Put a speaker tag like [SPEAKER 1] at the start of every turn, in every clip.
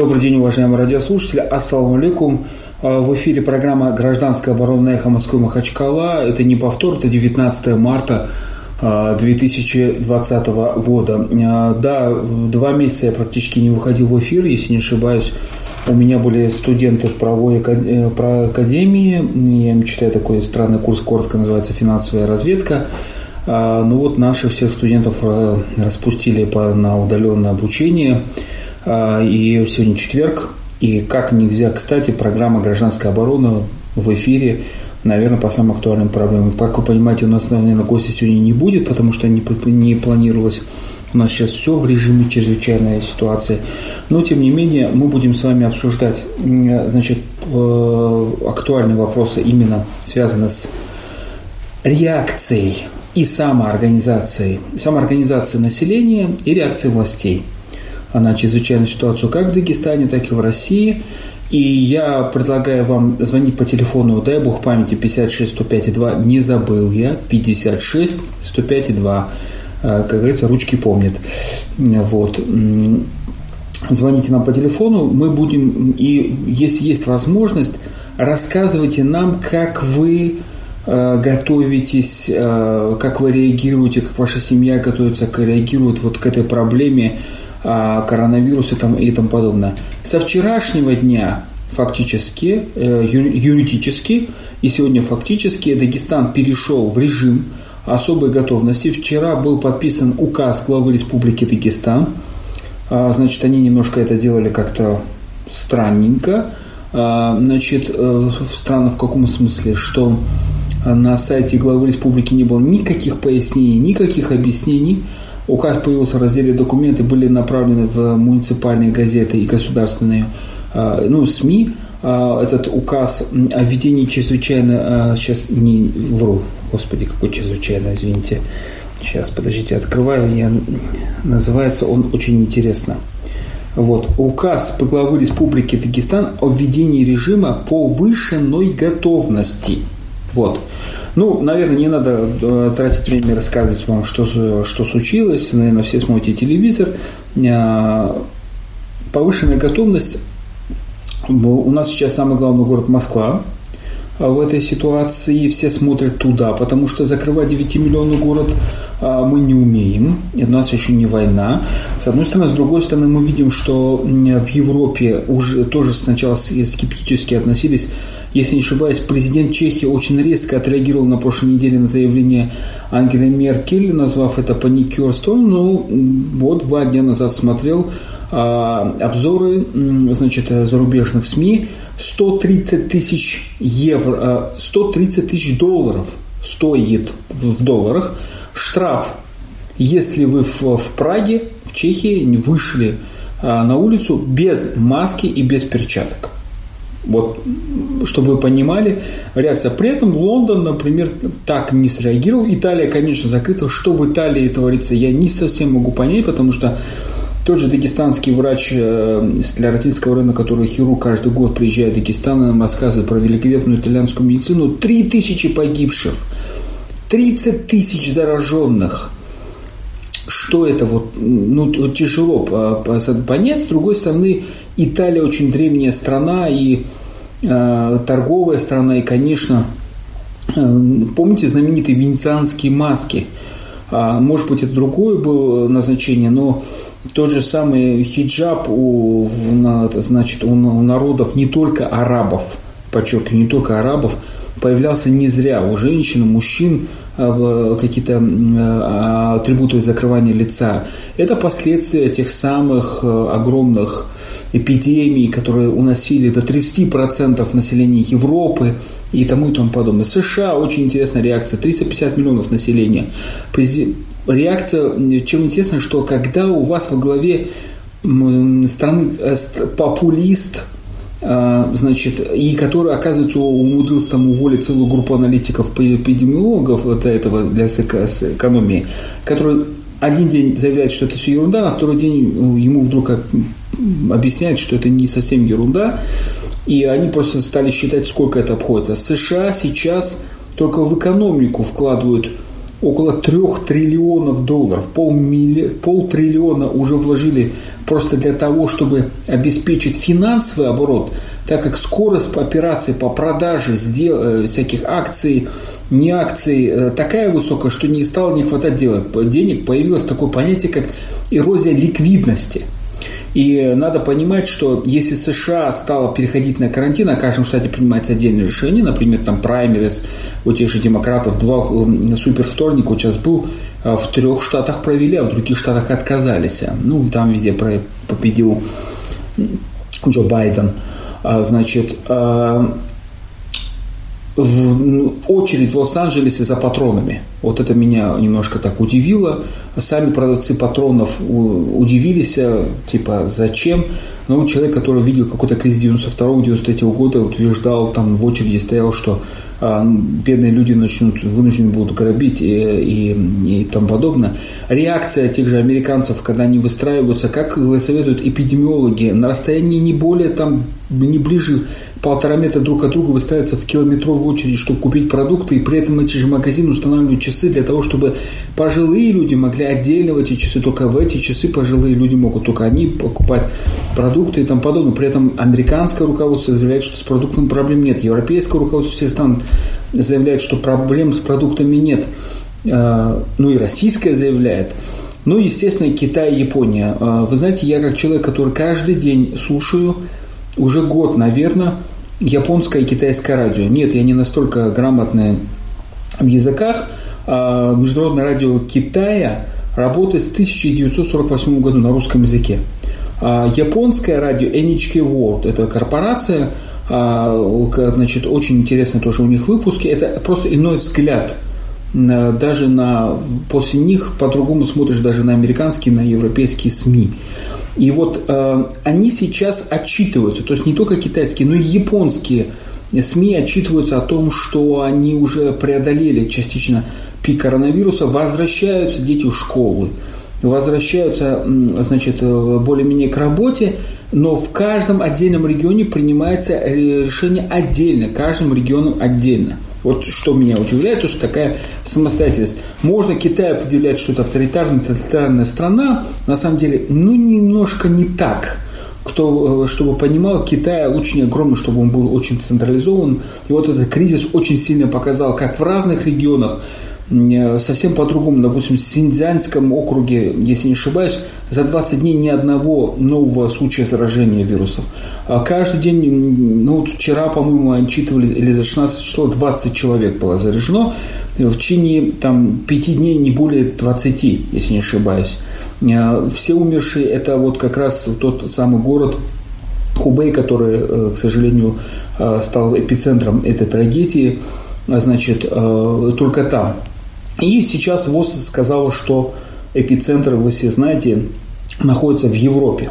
[SPEAKER 1] Добрый день, уважаемые радиослушатели. Ассаламу алейкум. А, в эфире программа «Гражданская оборона эхо Москвы Махачкала». Это не повтор, это 19 марта 2020 а, года. А, да, два месяца я практически не выходил в эфир, если не ошибаюсь. У меня были студенты правовой э, академии. Я читаю такой странный курс, коротко называется «Финансовая разведка». Ну вот наших всех студентов э, распустили на удаленное обучение – и сегодня четверг, и как нельзя, кстати, программа «Гражданская оборона» в эфире, наверное, по самым актуальным проблемам. Как вы понимаете, у нас, наверное, гостя сегодня не будет, потому что не, не планировалось. У нас сейчас все в режиме чрезвычайной ситуации. Но, тем не менее, мы будем с вами обсуждать значит, э, актуальные вопросы, именно связанные с реакцией и самоорганизацией, самоорганизацией населения и реакцией властей – на чрезвычайную ситуацию как в Дагестане, так и в России. И я предлагаю вам звонить по телефону, дай бог памяти, 56 105 2, не забыл я, 56 105 2, как говорится, ручки помнят. Вот. Звоните нам по телефону, мы будем, и если есть возможность, рассказывайте нам, как вы э, готовитесь, э, как вы реагируете, как ваша семья готовится, как реагирует вот к этой проблеме коронавирус и, там, и тому подобное. Со вчерашнего дня фактически, э, юридически и сегодня фактически Дагестан перешел в режим особой готовности. Вчера был подписан указ главы Республики Дагестан. А, значит, они немножко это делали как-то странненько. А, значит, э, странно в каком смысле, что на сайте главы республики не было никаких пояснений, никаких объяснений – Указ появился в разделе «Документы», были направлены в муниципальные газеты и государственные а, ну, СМИ. А, этот указ о введении чрезвычайно... Сейчас а, не вру, господи, какой чрезвычайно, извините. Сейчас, подождите, открываю. Я, называется он очень интересно. Вот. Указ по главы Республики Дагестан о введении режима повышенной готовности. Вот. Ну, наверное, не надо э, тратить время рассказывать вам, что, что случилось. Наверное, все смотрите телевизор. Э, повышенная готовность. У нас сейчас самый главный город Москва в этой ситуации, все смотрят туда, потому что закрывать 9-миллионный город мы не умеем, у нас еще не война. С одной стороны, с другой стороны, мы видим, что в Европе уже тоже сначала скептически относились если не ошибаюсь, президент Чехии очень резко отреагировал на прошлой неделе на заявление Ангелы Меркель, назвав это паникерством. Ну, вот два дня назад смотрел а, обзоры значит, зарубежных СМИ. 130 тысяч евро, 130 а, тысяч долларов стоит в долларах штраф, если вы в, в Праге, в Чехии вышли а, на улицу без маски и без перчаток. Вот, чтобы вы понимали, реакция. При этом Лондон, например, так не среагировал. Италия, конечно, закрыта. Что в Италии творится, я не совсем могу понять, потому что тот же дагестанский врач э, Склеротинского района, который хирург каждый год приезжает в Дагестан, нам рассказывает про великолепную итальянскую медицину. Три тысячи погибших, 30 тысяч зараженных. Что это вот, ну, тяжело понять. С другой стороны, Италия очень древняя страна и э, торговая страна, и, конечно, э, помните знаменитые венецианские маски? А, может быть, это другое было назначение, но тот же самый хиджаб у, значит, у народов не только арабов, подчеркиваю, не только арабов, появлялся не зря. У женщин, у мужчин а, какие-то а, атрибуты закрывания лица. Это последствия тех самых огромных эпидемий, которые уносили до 30% населения Европы и тому и тому подобное. США очень интересная реакция, 350 миллионов населения. Реакция, чем интересно, что когда у вас во главе страны э, популист, э, значит, и который, оказывается, умудрился там уволить целую группу аналитиков, эпидемиологов для этого, для экономии, который один день заявляет, что это все ерунда, а второй день ему вдруг объясняют, что это не совсем ерунда, и они просто стали считать, сколько это обходится. США сейчас только в экономику вкладывают около трех триллионов долларов, пол, пол триллиона уже вложили просто для того, чтобы обеспечить финансовый оборот, так как скорость операций по продаже сдел, э, всяких акций, не акций э, такая высокая, что не стало не хватать денег, появилось такое понятие, как эрозия ликвидности – и надо понимать, что если США стало переходить на карантин, а в каждом штате принимается отдельное решение, например, там праймерис у тех же демократов, два супер вторника вот сейчас был, а в трех штатах провели, а в других штатах отказались. Ну, там везде победил Джо Байден. А, значит, а, в очередь в Лос-Анджелесе за патронами. Вот это меня немножко так удивило. Сами продавцы патронов удивились, типа, зачем? Ну, человек, который видел какой-то кризис 92-93 года, утверждал, там в очереди стоял, что а, бедные люди начнут, вынуждены будут грабить и, и, и тому подобное. Реакция тех же американцев, когда они выстраиваются, как советуют эпидемиологи, на расстоянии не более, там, не ближе полтора метра друг от друга выстраиваются в километровую очередь, чтобы купить продукты, и при этом эти же магазины устанавливают часы для того, чтобы пожилые люди могли отдельно в эти часы, только в эти часы пожилые люди могут только они покупать продукты и тому подобное. При этом американское руководство заявляет, что с продуктами проблем нет. Европейское руководство всех стран заявляет, что проблем с продуктами нет. А, ну и российское заявляет. Ну, естественно, Китай и Япония. А, вы знаете, я как человек, который каждый день слушаю уже год, наверное, японское и китайское радио. Нет, я не настолько грамотный в языках. А Международное радио Китая работает с 1948 года на русском языке. А японское радио NHK World, это корпорация, а, значит, очень интересные тоже у них выпуски. Это просто иной взгляд даже на, после них по-другому смотришь даже на американские, на европейские СМИ. И вот э, они сейчас отчитываются, то есть не только китайские, но и японские СМИ отчитываются о том, что они уже преодолели частично пик коронавируса, возвращаются дети в школы, возвращаются, значит, э, более-менее к работе, но в каждом отдельном регионе принимается решение отдельно, каждым регионом отдельно – вот что меня удивляет, то что такая самостоятельность. Можно Китай определять, что это авторитарная, тоталитарная страна, на самом деле, ну, немножко не так. Кто, э, чтобы понимал, Китай очень огромный, чтобы он был очень централизован. И вот этот кризис очень сильно показал, как в разных регионах совсем по-другому. Допустим, в Синьцзянском округе, если не ошибаюсь, за 20 дней ни одного нового случая заражения вирусов. А каждый день, ну вот вчера, по-моему, отчитывали, или за 16 число 20 человек было заражено. В течение там, 5 дней не более 20, если не ошибаюсь. Э, все умершие – это вот как раз тот самый город, Хубей, который, э, к сожалению, стал эпицентром этой трагедии, значит, только там. И сейчас ВОЗ сказала, что эпицентр, вы все знаете, находится в Европе.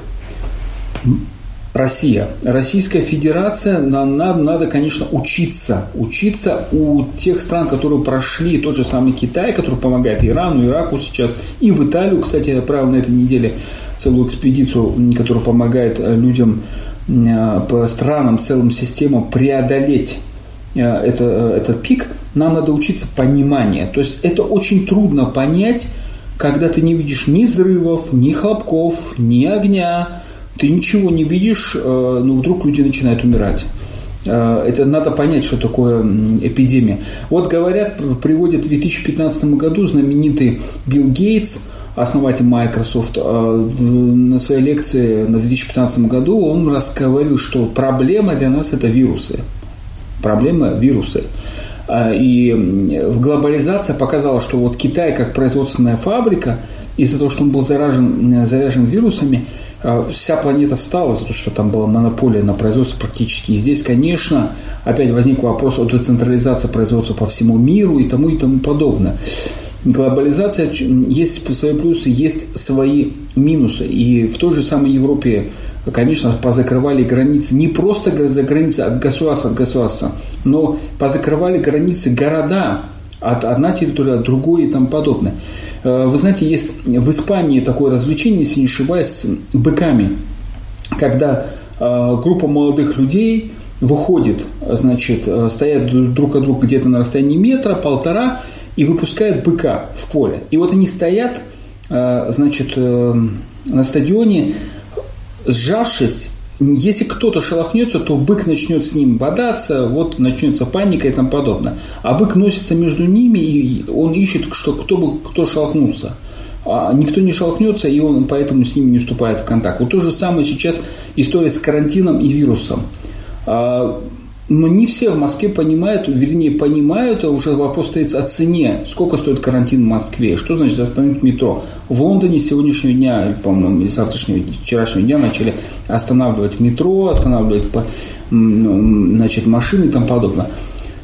[SPEAKER 1] Россия. Российская Федерация, нам надо, надо, конечно, учиться. Учиться у тех стран, которые прошли тот же самый Китай, который помогает Ирану, Ираку сейчас, и в Италию, кстати, я отправил на этой неделе целую экспедицию, которая помогает людям э, по странам, целым системам преодолеть это, э, этот пик, нам надо учиться пониманию. То есть это очень трудно понять, когда ты не видишь ни взрывов, ни хлопков, ни огня, ты ничего не видишь, э, ну вдруг люди начинают умирать. Это надо понять, что такое эпидемия. Вот говорят, приводят в 2015 году знаменитый Билл Гейтс, основатель Microsoft, на своей лекции на 2015 году он рассказывал, что проблема для нас это вирусы проблема вирусы. А, и глобализация показала, что вот Китай как производственная фабрика, из-за того, что он был заражен, заряжен вирусами, а, вся планета встала, за то, что там была монополия на производство практически. И здесь, конечно, опять возник вопрос о децентрализации производства по всему миру и тому и тому подобное. Глобализация есть свои плюсы, есть свои минусы. И в той же самой Европе конечно, позакрывали границы не просто за границы от государства от государства, но позакрывали границы города от одной территории, от другой и тому подобное. Э, вы знаете, есть в Испании такое развлечение, если не ошибаюсь, с быками, когда э, группа молодых людей выходит, значит, э, стоят друг от друга где-то на расстоянии метра, полтора, и выпускает быка в поле. И вот они стоят, значит, на стадионе, сжавшись, если кто-то шелохнется, то бык начнет с ним бодаться, вот начнется паника и тому подобное. А бык носится между ними, и он ищет, что кто бы кто шелохнулся. А никто не шелохнется, и он поэтому с ними не вступает в контакт. Вот то же самое сейчас история с карантином и вирусом. Но не все в Москве понимают, вернее, понимают, а уже вопрос стоит о цене. Сколько стоит карантин в Москве? Что значит остановить метро? В Лондоне с сегодняшнего дня, по-моему, или завтрашнего, вчерашнего дня начали останавливать метро, останавливать значит, машины и тому подобное.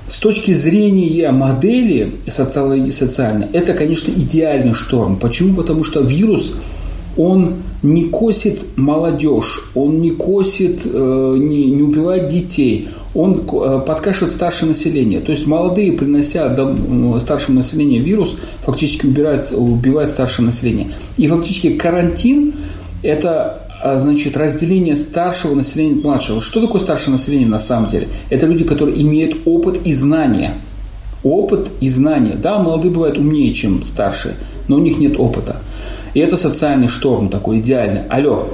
[SPEAKER 1] С точки зрения модели социальной, это, конечно, идеальный шторм. Почему? Потому что вирус он не косит молодежь, он не косит, э, не, не убивает детей, он э, подкашивает старшее население. То есть молодые, принося до старшему населению вирус, фактически убирают, убивают старшее население. И фактически карантин – это значит, разделение старшего населения от младшего. Что такое старшее население на самом деле? Это люди, которые имеют опыт и знания. Опыт и знания. Да, молодые бывают умнее, чем старшие, но у них нет опыта. И это социальный шторм такой идеальный. Алло.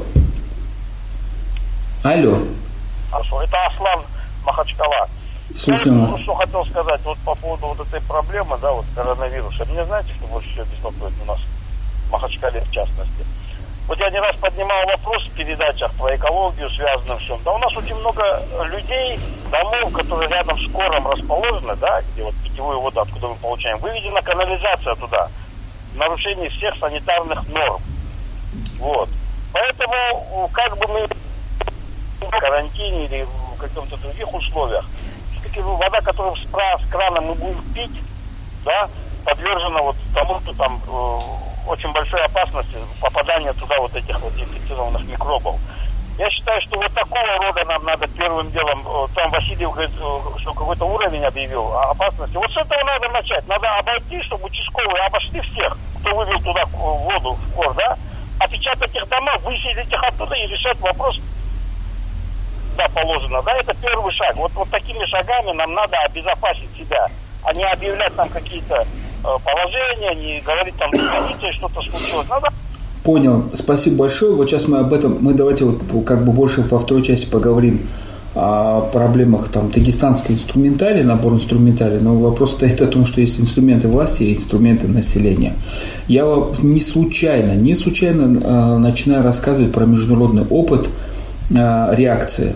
[SPEAKER 1] Алло.
[SPEAKER 2] Хорошо, это Аслан Махачкала.
[SPEAKER 1] Слушаем.
[SPEAKER 2] Я что хотел сказать вот по поводу вот этой проблемы, да, вот коронавируса. Мне знаете, что больше всего беспокоит у нас в Махачкале в частности? Вот я не раз поднимал вопрос в передачах про экологию, связанным с чем. Да у нас очень много людей, домов, которые рядом с кором расположены, да, где вот питьевую воду, откуда мы получаем, выведена канализация туда нарушение всех санитарных норм. Вот. Поэтому, как бы мы в карантине или в каких-то других условиях, все-таки вода, которую с, крана мы будем пить, да, подвержена вот тому, что там э, очень большой опасности попадания туда вот этих вот инфицированных микробов. Я считаю, что вот такого рода нам надо первым делом, э, там Василий говорит, э, что какой-то уровень объявил опасности. Вот с этого надо начать. Надо обойти, чтобы участковые обошли всех, кто вывел туда воду в кор, да, опечатать их дома, выселить их оттуда и решать вопрос, да, положено. Да, это первый шаг. Вот, вот такими шагами нам надо обезопасить себя, а не объявлять там какие-то э, положения, не говорить там, что-то случилось. Надо
[SPEAKER 1] Понял. Спасибо большое. Вот сейчас мы об этом, мы давайте вот как бы больше во второй части поговорим о проблемах там дагестанской инструментарии, набор инструментарий, но вопрос стоит о том, что есть инструменты власти и инструменты населения. Я не случайно, не случайно э, начинаю рассказывать про международный опыт э, реакции.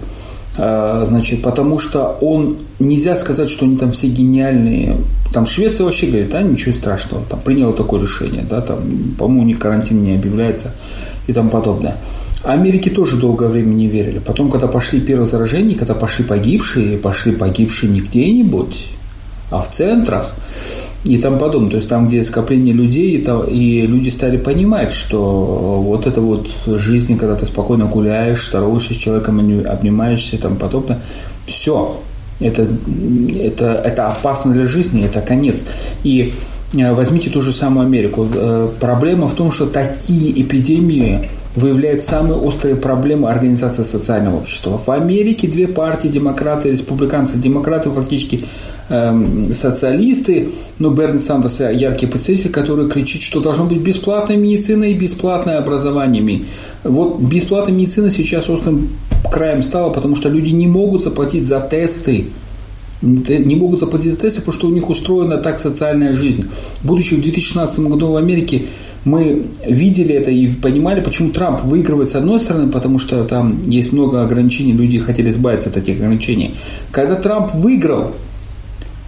[SPEAKER 1] Э, значит, потому что он, нельзя сказать, что они там все гениальные. Там Швеция вообще говорит, а ничего страшного, там приняла такое решение, да, там, по-моему, у них карантин не объявляется и тому подобное. Америке тоже долгое время не верили. Потом, когда пошли первые заражения, когда пошли погибшие, пошли погибшие не где-нибудь, а в центрах, и там подобное. То есть там, где скопление людей, и, там, и люди стали понимать, что вот это вот жизнь, когда ты спокойно гуляешь, здороваешься с человеком, обнимаешься и тому подобное, все. Это, это, это опасно для жизни, это конец. И э, возьмите ту же самую Америку. Э, проблема в том, что такие эпидемии выявляет самые острые проблемы организации социального общества. В Америке две партии, демократы и республиканцы. Демократы фактически эм, социалисты, но Берни Сандерс яркий представитель, который кричит, что должно быть бесплатная медицина и бесплатное образование. Вот бесплатная медицина сейчас острым краем стала, потому что люди не могут заплатить за тесты, не могут заплатить за тесты, потому что у них устроена так социальная жизнь. Будучи в 2016 году в Америке, мы видели это и понимали, почему Трамп выигрывает с одной стороны, потому что там есть много ограничений, люди хотели избавиться от этих ограничений. Когда Трамп выиграл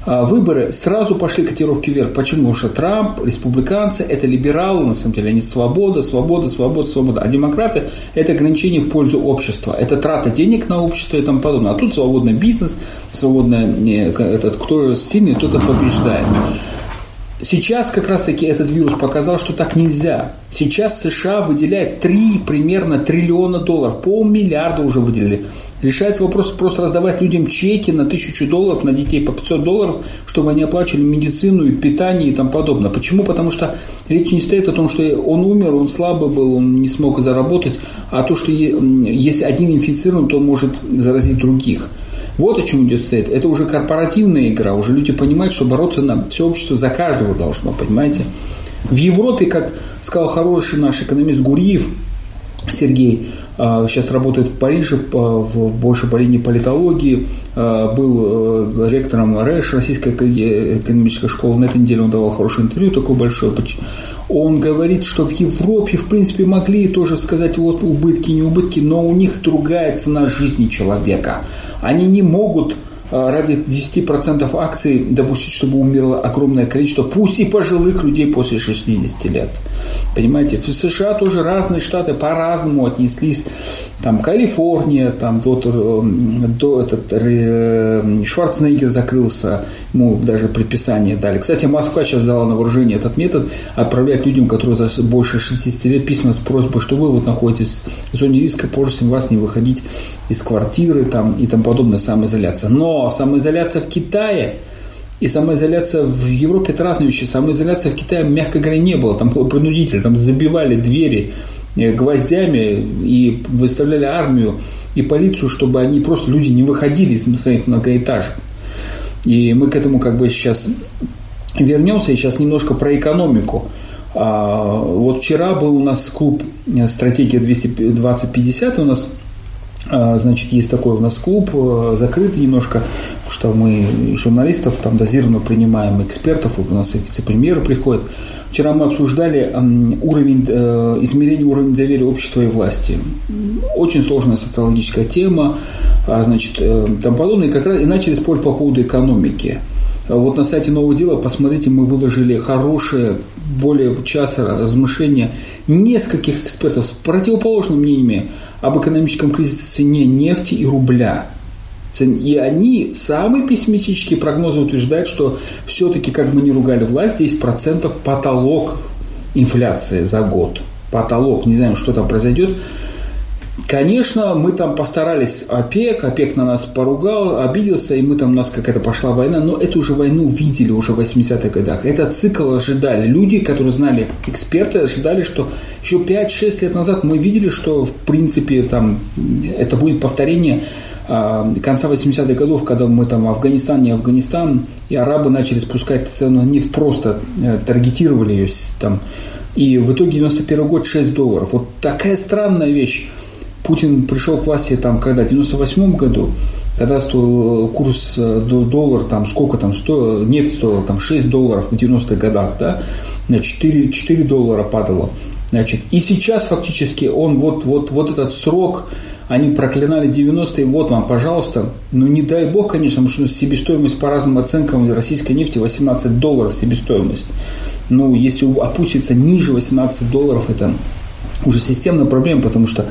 [SPEAKER 1] а, выборы, сразу пошли котировки вверх. Почему? Потому что Трамп, республиканцы – это либералы, на самом деле, они свобода, свобода, свобода, свобода. А демократы – это ограничение в пользу общества. Это трата денег на общество и тому подобное. А тут свободный бизнес, свободный, этот, кто сильный, тот и побеждает. Сейчас как раз таки этот вирус показал, что так нельзя. Сейчас США выделяет 3 примерно триллиона долларов, полмиллиарда уже выделили. Решается вопрос просто раздавать людям чеки на тысячу долларов, на детей по 500 долларов, чтобы они оплачивали медицину и питание и тому подобное. Почему? Потому что речь не стоит о том, что он умер, он слабый был, он не смог заработать, а то, что если один инфицирован, то может заразить других. Вот о чем идет стоит. Это уже корпоративная игра, уже люди понимают, что бороться на все общество за каждого должно, понимаете? В Европе, как сказал хороший наш экономист Гурьев, Сергей, а, сейчас работает в Париже, в, больше по линии политологии, а, был э, ректором РЭШ, Российской экономической школы, на этой неделе он давал хорошее интервью, такое большое. Он говорит, что в Европе, в принципе, могли тоже сказать, вот убытки, не убытки, но у них другая цена жизни человека. Они не могут а, ради 10% акций допустить, чтобы умерло огромное количество, пусть и пожилых людей после 60 лет. Понимаете, в США тоже разные штаты по-разному отнеслись. Там Калифорния, там вот э, до этот э, Шварценеггер закрылся, ему даже предписание дали. Кстати, Москва сейчас взяла на вооружение этот метод, отправлять людям, которые за больше 60 лет письма с просьбой, что вы вот находитесь в зоне риска, просим вас не выходить из квартиры там, и тому подобное, самоизоляция. Но самоизоляция в Китае и самоизоляция в Европе это разные вещи. Самоизоляция в Китае, мягко говоря, не было. Там было принудительно. Там забивали двери э, гвоздями и выставляли армию и полицию, чтобы они просто люди не выходили из своих многоэтажек. И мы к этому как бы сейчас вернемся. И сейчас немножко про экономику. А, вот вчера был у нас клуб «Стратегия 2050». У нас значит, есть такой у нас клуб, э, закрытый немножко, потому что мы журналистов там дозированно принимаем, экспертов, у нас вице-премьеры приходят. Вчера мы обсуждали уровень, э, измерение уровня доверия общества и власти. Очень сложная социологическая тема, а, значит, э, там подобное, и как раз и начали спорить по поводу экономики. Вот на сайте Нового дела, посмотрите, мы выложили хорошее, более часа размышления нескольких экспертов с противоположными мнениями об экономическом кризисе цене нефти и рубля. И они, самые пессимистические прогнозы утверждают, что все-таки, как мы не ругали власть, 10% потолок инфляции за год. Потолок, не знаем, что там произойдет. Конечно, мы там постарались ОПЕК, ОПЕК на нас поругал, обиделся, и мы там, у нас какая-то пошла война, но эту же войну видели уже в 80-х годах. Этот цикл ожидали. Люди, которые знали, эксперты, ожидали, что еще 5-6 лет назад мы видели, что в принципе там это будет повторение а, конца 80-х годов, когда мы там Афганистан, не Афганистан, и арабы начали спускать цену на нефть, просто э, таргетировали ее там. И в итоге 91 год 6 долларов. Вот такая странная вещь. Путин пришел к власти там, когда, в 98 году, когда стоил курс э, доллар, там, сколько там стоило, нефть стоила там 6 долларов в 90-х годах, да, 4, 4 доллара падало. Значит, и сейчас фактически он вот, вот, вот этот срок, они проклинали 90-е, вот вам, пожалуйста. Ну, не дай бог, конечно, потому что себестоимость по разным оценкам российской нефти 18 долларов себестоимость. Ну, если опустится ниже 18 долларов, это уже системная проблема, потому что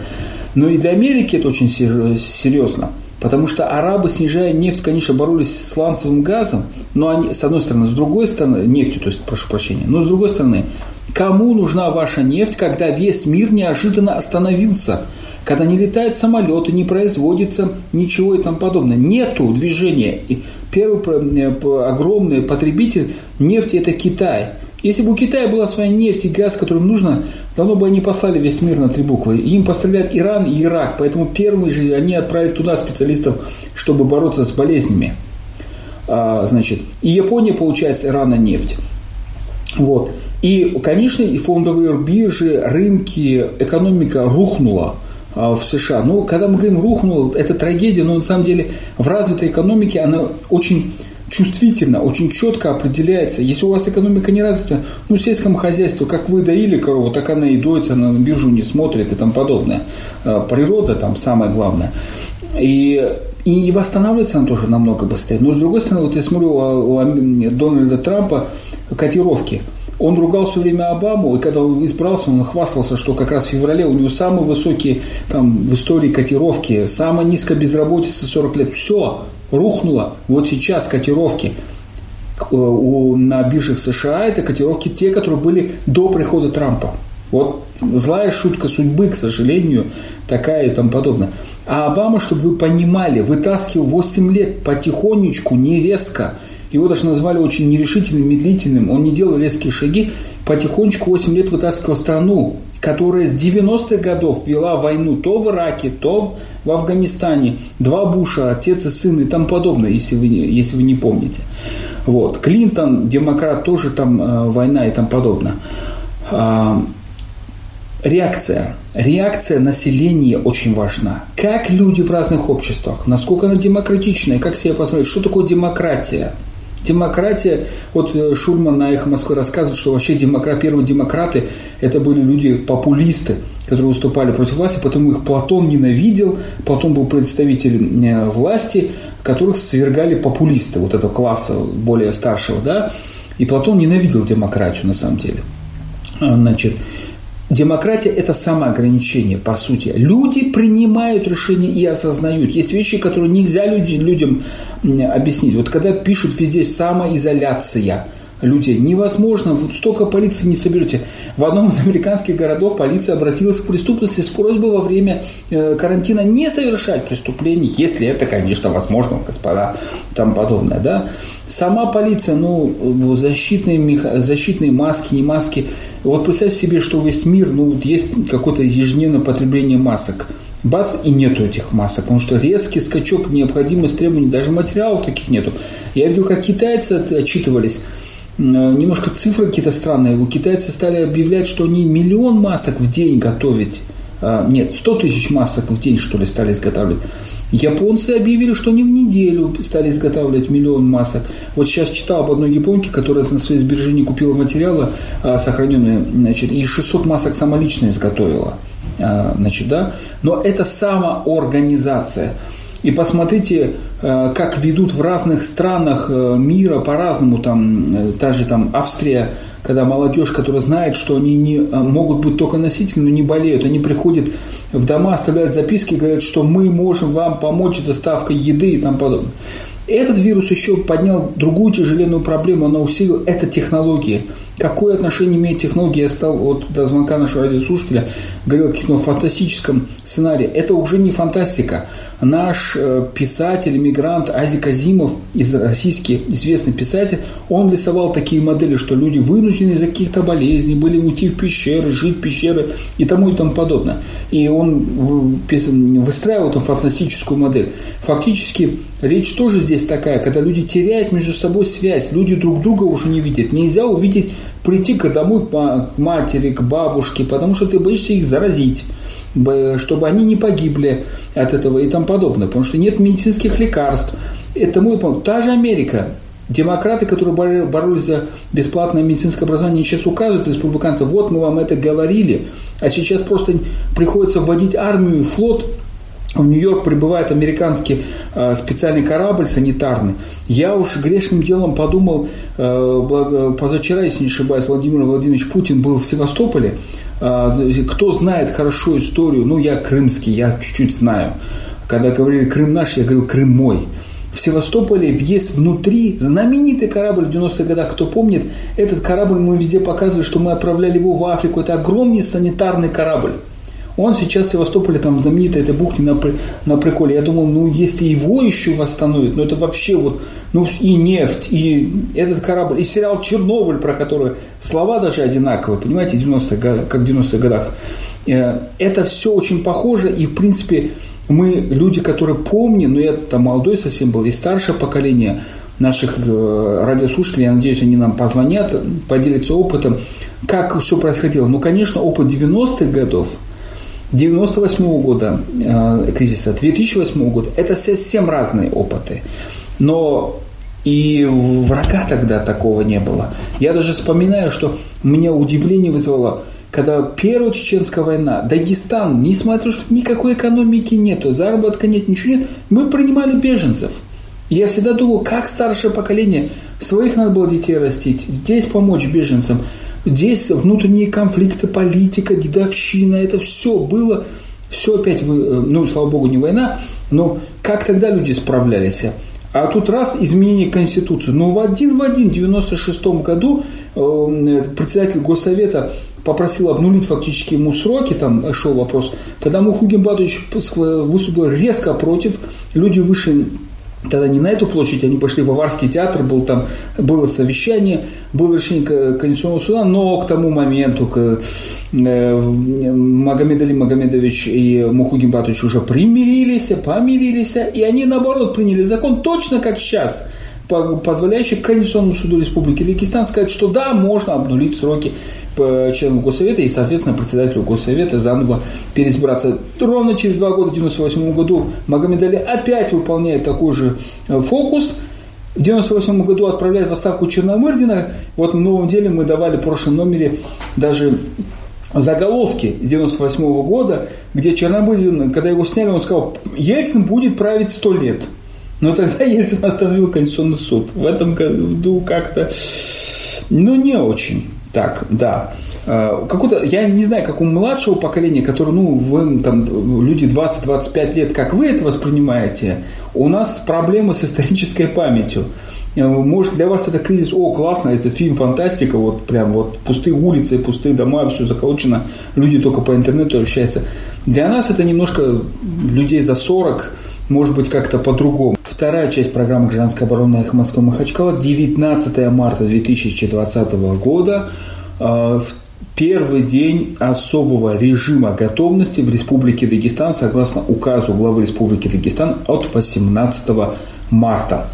[SPEAKER 1] но и для Америки это очень серьезно. Потому что арабы, снижая нефть, конечно, боролись с сланцевым газом, но они, с одной стороны, с другой стороны, нефтью, то есть, прошу прощения, но с другой стороны, кому нужна ваша нефть, когда весь мир неожиданно остановился, когда не летают самолеты, не производится ничего и тому подобное. Нету движения. И первый э, огромный потребитель нефти – это Китай. Если бы у Китая была своя нефть и газ, которым нужно, давно бы они послали весь мир на три буквы. Им поставляют Иран и Ирак. Поэтому первые же они отправили туда специалистов, чтобы бороться с болезнями. А, значит, и Япония получает с Ирана нефть. Вот. И, конечно, и фондовые биржи, рынки, экономика рухнула а, в США. Но когда мы говорим рухнула, это трагедия, но на самом деле в развитой экономике она очень чувствительно, очень четко определяется. Если у вас экономика не развита, ну, в сельском как вы доили корову, так она и доится, она на биржу не смотрит и тому подобное. А, природа там самое главное. И, и восстанавливается она тоже намного быстрее. Но, с другой стороны, вот я смотрю у, у Дональда Трампа котировки – он ругал все время Обаму, и когда он избрался, он хвастался, что как раз в феврале у него самые высокие там, в истории котировки, самая низкая безработица 40 лет. Все, рухнуло. Вот сейчас котировки на биржах США это котировки те, которые были до прихода Трампа. Вот злая шутка судьбы, к сожалению, такая и тому подобное. А Обама, чтобы вы понимали, вытаскивал 8 лет потихонечку, не резко. Его даже назвали очень нерешительным, медлительным. Он не делал резкие шаги. Потихонечку 8 лет вытаскивал страну, которая с 90-х годов вела войну то в Ираке, то в Афганистане. Два Буша, отец и сын и тому подобное, если вы, если вы не помните. Вот. Клинтон, демократ, тоже там э, война и тому подобное. А, реакция. Реакция населения очень важна. Как люди в разных обществах, насколько она демократичная, как себя посмотреть, что такое демократия. Демократия, вот э, Шурман на «Эхо Москвы» рассказывает, что вообще демократ, первые демократы – это были люди-популисты, которые выступали против власти, потому их Платон ненавидел, Платон был представителем э, власти, которых свергали популисты, вот этого класса более старшего, да, и Платон ненавидел демократию на самом деле. А, значит, Демократия – это самоограничение, по сути. Люди принимают решения и осознают. Есть вещи, которые нельзя люди, людям объяснить. Вот когда пишут везде «самоизоляция», людей. Невозможно, вот столько полиции не соберете. В одном из американских городов полиция обратилась к преступности с просьбой во время э, карантина не совершать преступлений, если это, конечно, возможно, господа, там подобное. Да? Сама полиция, ну, защитные, защитные маски, не маски. Вот представьте себе, что весь мир, ну, есть какое-то ежедневное потребление масок бац, и нету этих масок, потому что резкий скачок необходимость требований, даже материалов таких нету. Я видел, как китайцы отчитывались, Э, немножко цифры какие-то странные. У китайцы стали объявлять, что они миллион масок в день готовить. А, нет, 100 тысяч масок в день, что ли, стали изготавливать. Японцы объявили, что они в неделю стали изготавливать миллион масок. Вот сейчас читал об одной японке, которая на свои сбережения купила материалы а, сохраненные, значит, и 600 масок сама лично изготовила. А, значит, да? Но это самоорганизация. И посмотрите, э, как ведут в разных странах э, мира по-разному, там, э, та же там Австрия, когда молодежь, которая знает, что они не, могут быть только носителями, но не болеют, они приходят в дома, оставляют записки, говорят, что мы можем вам помочь доставкой еды и там подобное. Этот вирус еще поднял другую тяжеленную проблему, она усилила, это технологии. Какое отношение имеет технология? Я стал вот до звонка нашего радиослушателя, говорил о каком-то фантастическом сценарии. Это уже не фантастика. Наш э, писатель, иммигрант Азик Азимов, из российский известный писатель, он рисовал такие модели, что люди вынуждены из-за каких-то болезней были уйти в пещеры, жить в пещеры и тому и тому подобное. И он выстраивал эту фантастическую модель. Фактически речь тоже здесь такая, когда люди теряют между собой связь, люди друг друга уже не видят. Нельзя увидеть прийти к домой к матери, к бабушке, потому что ты боишься их заразить, чтобы они не погибли от этого и тому подобное, потому что нет медицинских лекарств. Это мой помню. Та же Америка, Демократы, которые боролись за бесплатное медицинское образование, сейчас указывают республиканцы, вот мы вам это говорили, а сейчас просто приходится вводить армию, флот в Нью-Йорк прибывает американский э, специальный корабль санитарный. Я уж грешным делом подумал, э, позавчера, если не ошибаюсь, Владимир Владимирович Путин был в Севастополе. Э, кто знает хорошо историю, ну я крымский, я чуть-чуть знаю. Когда говорили Крым наш, я говорил Крым мой. В Севастополе есть внутри знаменитый корабль в 90-х годах, кто помнит, этот корабль мы везде показывали, что мы отправляли его в Африку. Это огромный санитарный корабль. Он сейчас в Севастополе, там, знаменитой этой бухте на, на приколе. Я думал, ну, если его еще восстановят, ну, это вообще вот, ну, и нефть, и этот корабль, и сериал «Чернобыль», про который слова даже одинаковые, понимаете, 90 как в 90-х годах. Э, это все очень похоже, и, в принципе, мы, люди, которые помним, но ну, я там молодой совсем был, и старшее поколение наших э, радиослушателей, я надеюсь, они нам позвонят, поделятся опытом, как все происходило. Ну, конечно, опыт 90-х годов – 98 года э, кризиса, 2008 года, это совсем разные опыты. Но и врага тогда такого не было. Я даже вспоминаю, что меня удивление вызвало, когда Первая Чеченская война, Дагестан, несмотря на то, что никакой экономики нету, заработка нет, ничего нет, мы принимали беженцев. Я всегда думал, как старшее поколение, своих надо было детей растить, здесь помочь беженцам. Здесь внутренние конфликты, политика, дедовщина, это все было, все опять, э, ну, слава богу, не война, но как тогда люди справлялись? А тут раз изменение Конституции. Но в один в один в 96 году э, председатель Госсовета попросил обнулить фактически ему сроки, там шел вопрос. Тогда Мухугин Батович выступил резко против, люди вышли Тогда не на эту площадь, они пошли в Аварский театр, был там, было совещание, было решение Конституционного суда, но к тому моменту к, э, Магомед Али Магомедович и Мухугин Батович уже примирились, помирились, и они наоборот приняли закон точно как сейчас – позволяющий Конституционному суду Республики Дагестан сказать, что да, можно обнулить сроки членам Госсовета и, соответственно, председателю Госсовета заново переизбраться. Ровно через два года, в 1998 году, Магомед Али опять выполняет такой же э, фокус, в 1998 году отправляет в отставку Черномырдина. Вот в новом деле мы давали в прошлом номере даже заголовки с 98 года, где Черномырдин, когда его сняли, он сказал, Ельцин будет править сто лет. Но тогда Ельцин остановил Конституционный суд. В этом году как-то, ну, не очень. Так, да. А, какой-то, я не знаю, как у младшего поколения, которое, ну, вы, там, люди 20-25 лет, как вы это воспринимаете, у нас проблемы с исторической памятью. Э, может, для вас это кризис, о, классно, это фильм фантастика, вот прям вот пустые улицы, пустые дома, все заколочено, люди только по интернету общаются. Для нас это немножко людей за 40, может быть, как-то по-другому. Вторая часть программы «Гражданская оборона» «Эхо Москвы» Махачкала 19 марта 2020 года э, в первый день особого режима готовности в Республике Дагестан согласно указу главы Республики Дагестан от 18 марта.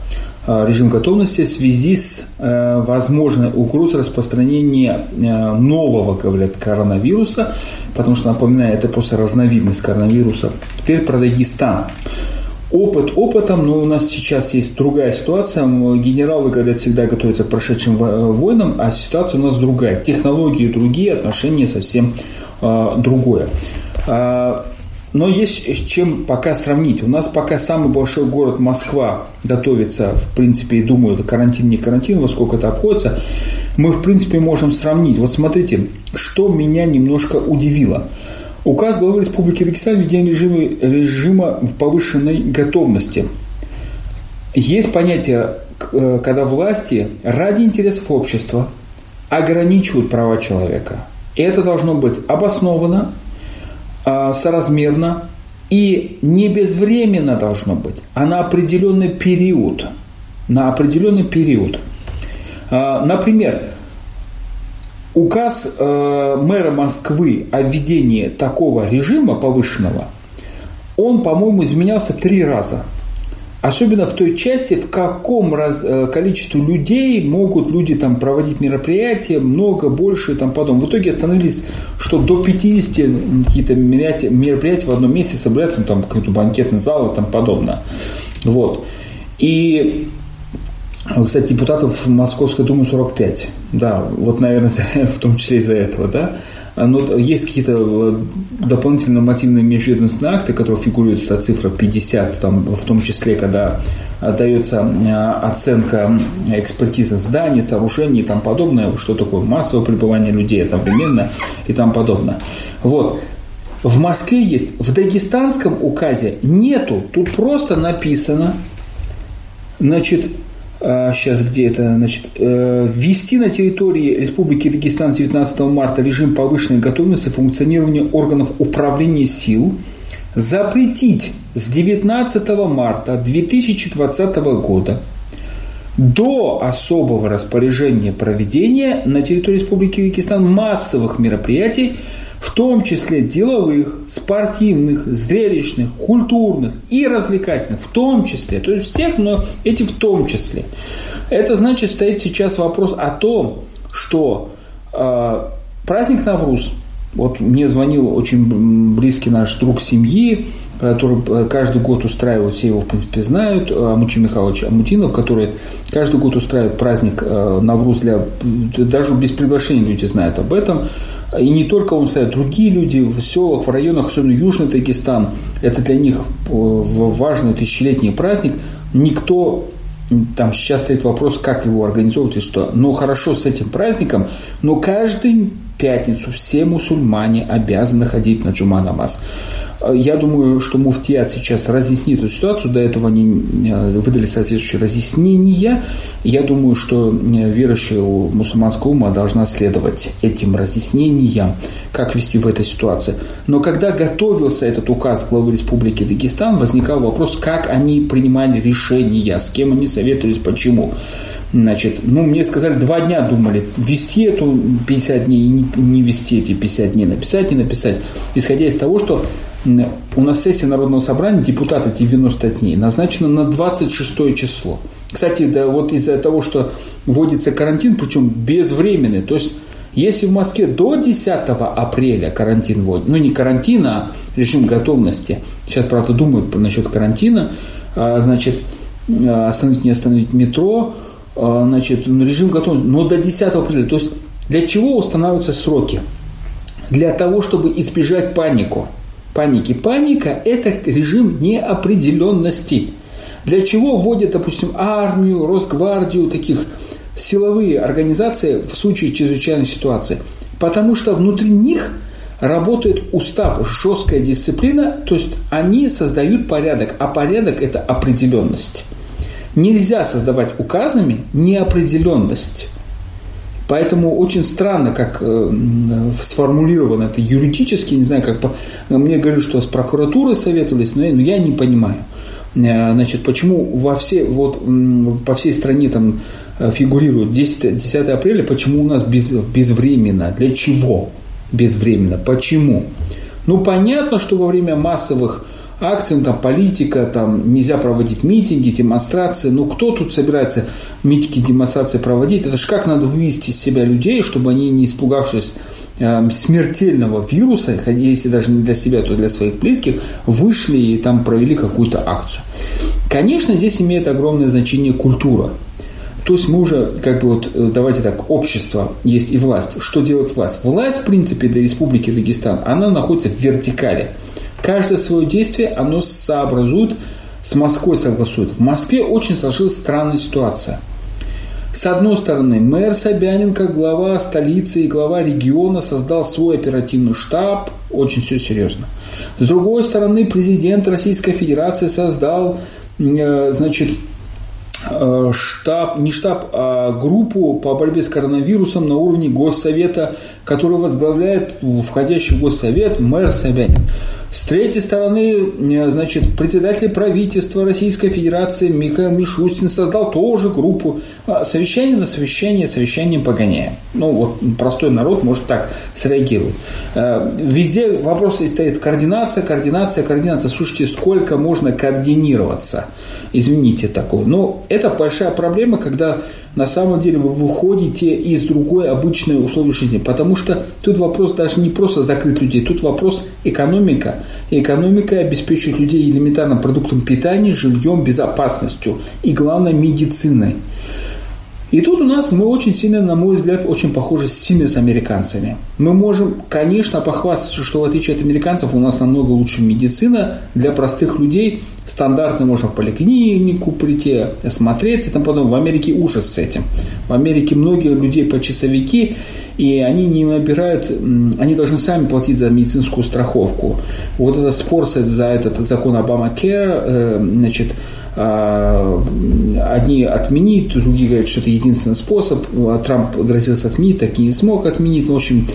[SPEAKER 1] Э, режим готовности в связи с э, возможной угрозой распространения нового, говорят, коронавируса, потому что, напоминаю, это просто разновидность коронавируса. Теперь про Дагестан. Опыт опытом, но у нас сейчас есть другая ситуация. Генералы, говорят, всегда готовятся к прошедшим войнам, а ситуация у нас другая. Технологии другие, отношения совсем э, другое. А, но есть с чем пока сравнить. У нас пока самый большой город Москва готовится, в принципе, и думаю, это карантин, не карантин, во сколько это обходится. Мы, в принципе, можем сравнить. Вот смотрите, что меня немножко удивило – Указ главы Республики Дагестан введение режима, режима в повышенной готовности. Есть понятие, э, когда власти ради интересов общества ограничивают права человека. И это должно быть обосновано, а, соразмерно и не безвременно должно быть, а на определенный период. На определенный период. А, например, Указ э, мэра Москвы о введении такого режима повышенного, он, по-моему, изменялся три раза. Особенно в той части, в каком раз, э, количестве людей могут люди там проводить мероприятия, много, больше и там потом. В итоге остановились, что до 50 какие-то мероприятия в одном месте собираются, ну, там какой-то банкетный зал и там подобное. Вот. И кстати, депутатов Московской Думы 45. Да, вот, наверное, в том числе из-за этого, да. Но есть какие-то э, дополнительные нормативные межведомственные акты, которые фигурируют, эта цифра 50, там, в том числе, когда дается э, оценка экспертизы зданий, сооружений и тому подобное, что такое массовое пребывание людей одновременно и тому подобное. Вот. В Москве есть, в дагестанском указе нету, тут просто написано, значит, сейчас а, где это, значит, э, ввести на территории Республики Дагестан с 19 марта режим повышенной готовности функционирования органов управления сил, запретить с 19 марта 2020 года до особого распоряжения проведения на территории Республики Дагестан массовых мероприятий в том числе деловых, спортивных, зрелищных, культурных и развлекательных, в том числе, то есть всех, но эти в том числе. Это значит, стоит сейчас вопрос о том, что э, праздник Навруз, вот мне звонил очень близкий наш друг семьи, который каждый год устраивает, все его, в принципе, знают, Амутин Михайлович Амутинов, который каждый год устраивает праздник э, Навруз для... Даже без приглашения люди знают об этом. И не только он ставит, другие люди в селах, в районах, особенно Южный Дагестан, это для них важный тысячелетний праздник. Никто там сейчас стоит вопрос, как его организовывать и что. Но хорошо с этим праздником, но каждый пятницу все мусульмане обязаны ходить на джума намаз. Я думаю, что муфтият сейчас разъяснит эту ситуацию. До этого они э, выдали соответствующие разъяснения. Я думаю, что э, верующая мусульманского ума должна следовать этим разъяснениям, как вести в этой ситуации. Но когда готовился этот указ главы Республики Дагестан, возникал вопрос, как они принимали решения, с кем они советовались, почему. Значит, ну, мне сказали, два дня думали, вести эту 50 дней, не, не вести эти 50 дней, написать, не написать. Исходя из того, что у нас сессия Народного собрания, депутаты 90 дней, назначена на 26 число. Кстати, да, вот из-за того, что вводится карантин, причем безвременный, то есть если в Москве до 10 апреля карантин вводит, ну не карантин, а режим готовности, сейчас, правда, думают насчет карантина, а, значит, остановить, не остановить метро, значит, режим готовности, но до 10 апреля. То есть для чего устанавливаются сроки? Для того, чтобы избежать панику. Паники. Паника – это режим неопределенности. Для чего вводят, допустим, армию, Росгвардию, таких силовые организации в случае чрезвычайной ситуации? Потому что внутри них работает устав, жесткая дисциплина, то есть они создают порядок, а порядок – это определенность. Нельзя создавать указами неопределенность. Поэтому очень странно, как э, сформулировано это юридически, не знаю, как по... мне говорили, что с прокуратурой советовались, но я не понимаю. Э, значит, почему во все, вот, по всей стране там фигурирует 10, 10 апреля, почему у нас без, безвременно? Для чего безвременно? Почему? Ну, понятно, что во время массовых акции, ну, там политика, там нельзя проводить митинги, демонстрации. Ну, кто тут собирается митинги, демонстрации проводить? Это же как надо вывести из себя людей, чтобы они, не испугавшись э, смертельного вируса, если даже не для себя, то для своих близких, вышли и там провели какую-то акцию. Конечно, здесь имеет огромное значение культура. То есть мы уже, как бы вот, э, давайте так, общество есть и власть. Что делает власть? Власть, в принципе, для Республики Дагестан, она находится в вертикали. Каждое свое действие оно сообразует, с Москвой согласует. В Москве очень сложилась странная ситуация. С одной стороны, мэр Собянин, как глава столицы и глава региона, создал свой оперативный штаб, очень все серьезно. С другой стороны, президент Российской Федерации создал э, значит, э, штаб, не штаб, а группу по борьбе с коронавирусом на уровне Госсовета, который возглавляет входящий в Госсовет мэр Собянин. С третьей стороны, э, значит, председатель правительства Российской Федерации Михаил Мишустин создал тоже группу а, совещание на совещание, совещанием погоняем. Ну, вот простой народ может так среагировать. Э, везде вопрос стоит координация, координация, координация. Слушайте, сколько можно координироваться? Извините такое. Но это большая проблема, когда на самом деле вы выходите из другой обычной условий жизни. Потому что тут вопрос даже не просто закрыть людей, тут вопрос экономика. И экономика обеспечивает людей элементарным продуктом питания, жильем, безопасностью и, главное, медициной. И тут у нас мы очень сильно, на мой взгляд, очень похожи сильно с американцами. Мы можем, конечно, похвастаться, что в отличие от американцев у нас намного лучше медицина. Для простых людей стандартно можно в поликлинику прийти, осмотреться и тому подобное. В Америке ужас с этим. В Америке многие людей по часовики, и они не набирают, они должны сами платить за медицинскую страховку. Вот этот спор за этот закон Обама-Кэр, э, значит, одни отменить, другие говорят, что это единственный способ. А Трамп грозился отменить, так и не смог отменить. Ну, в общем,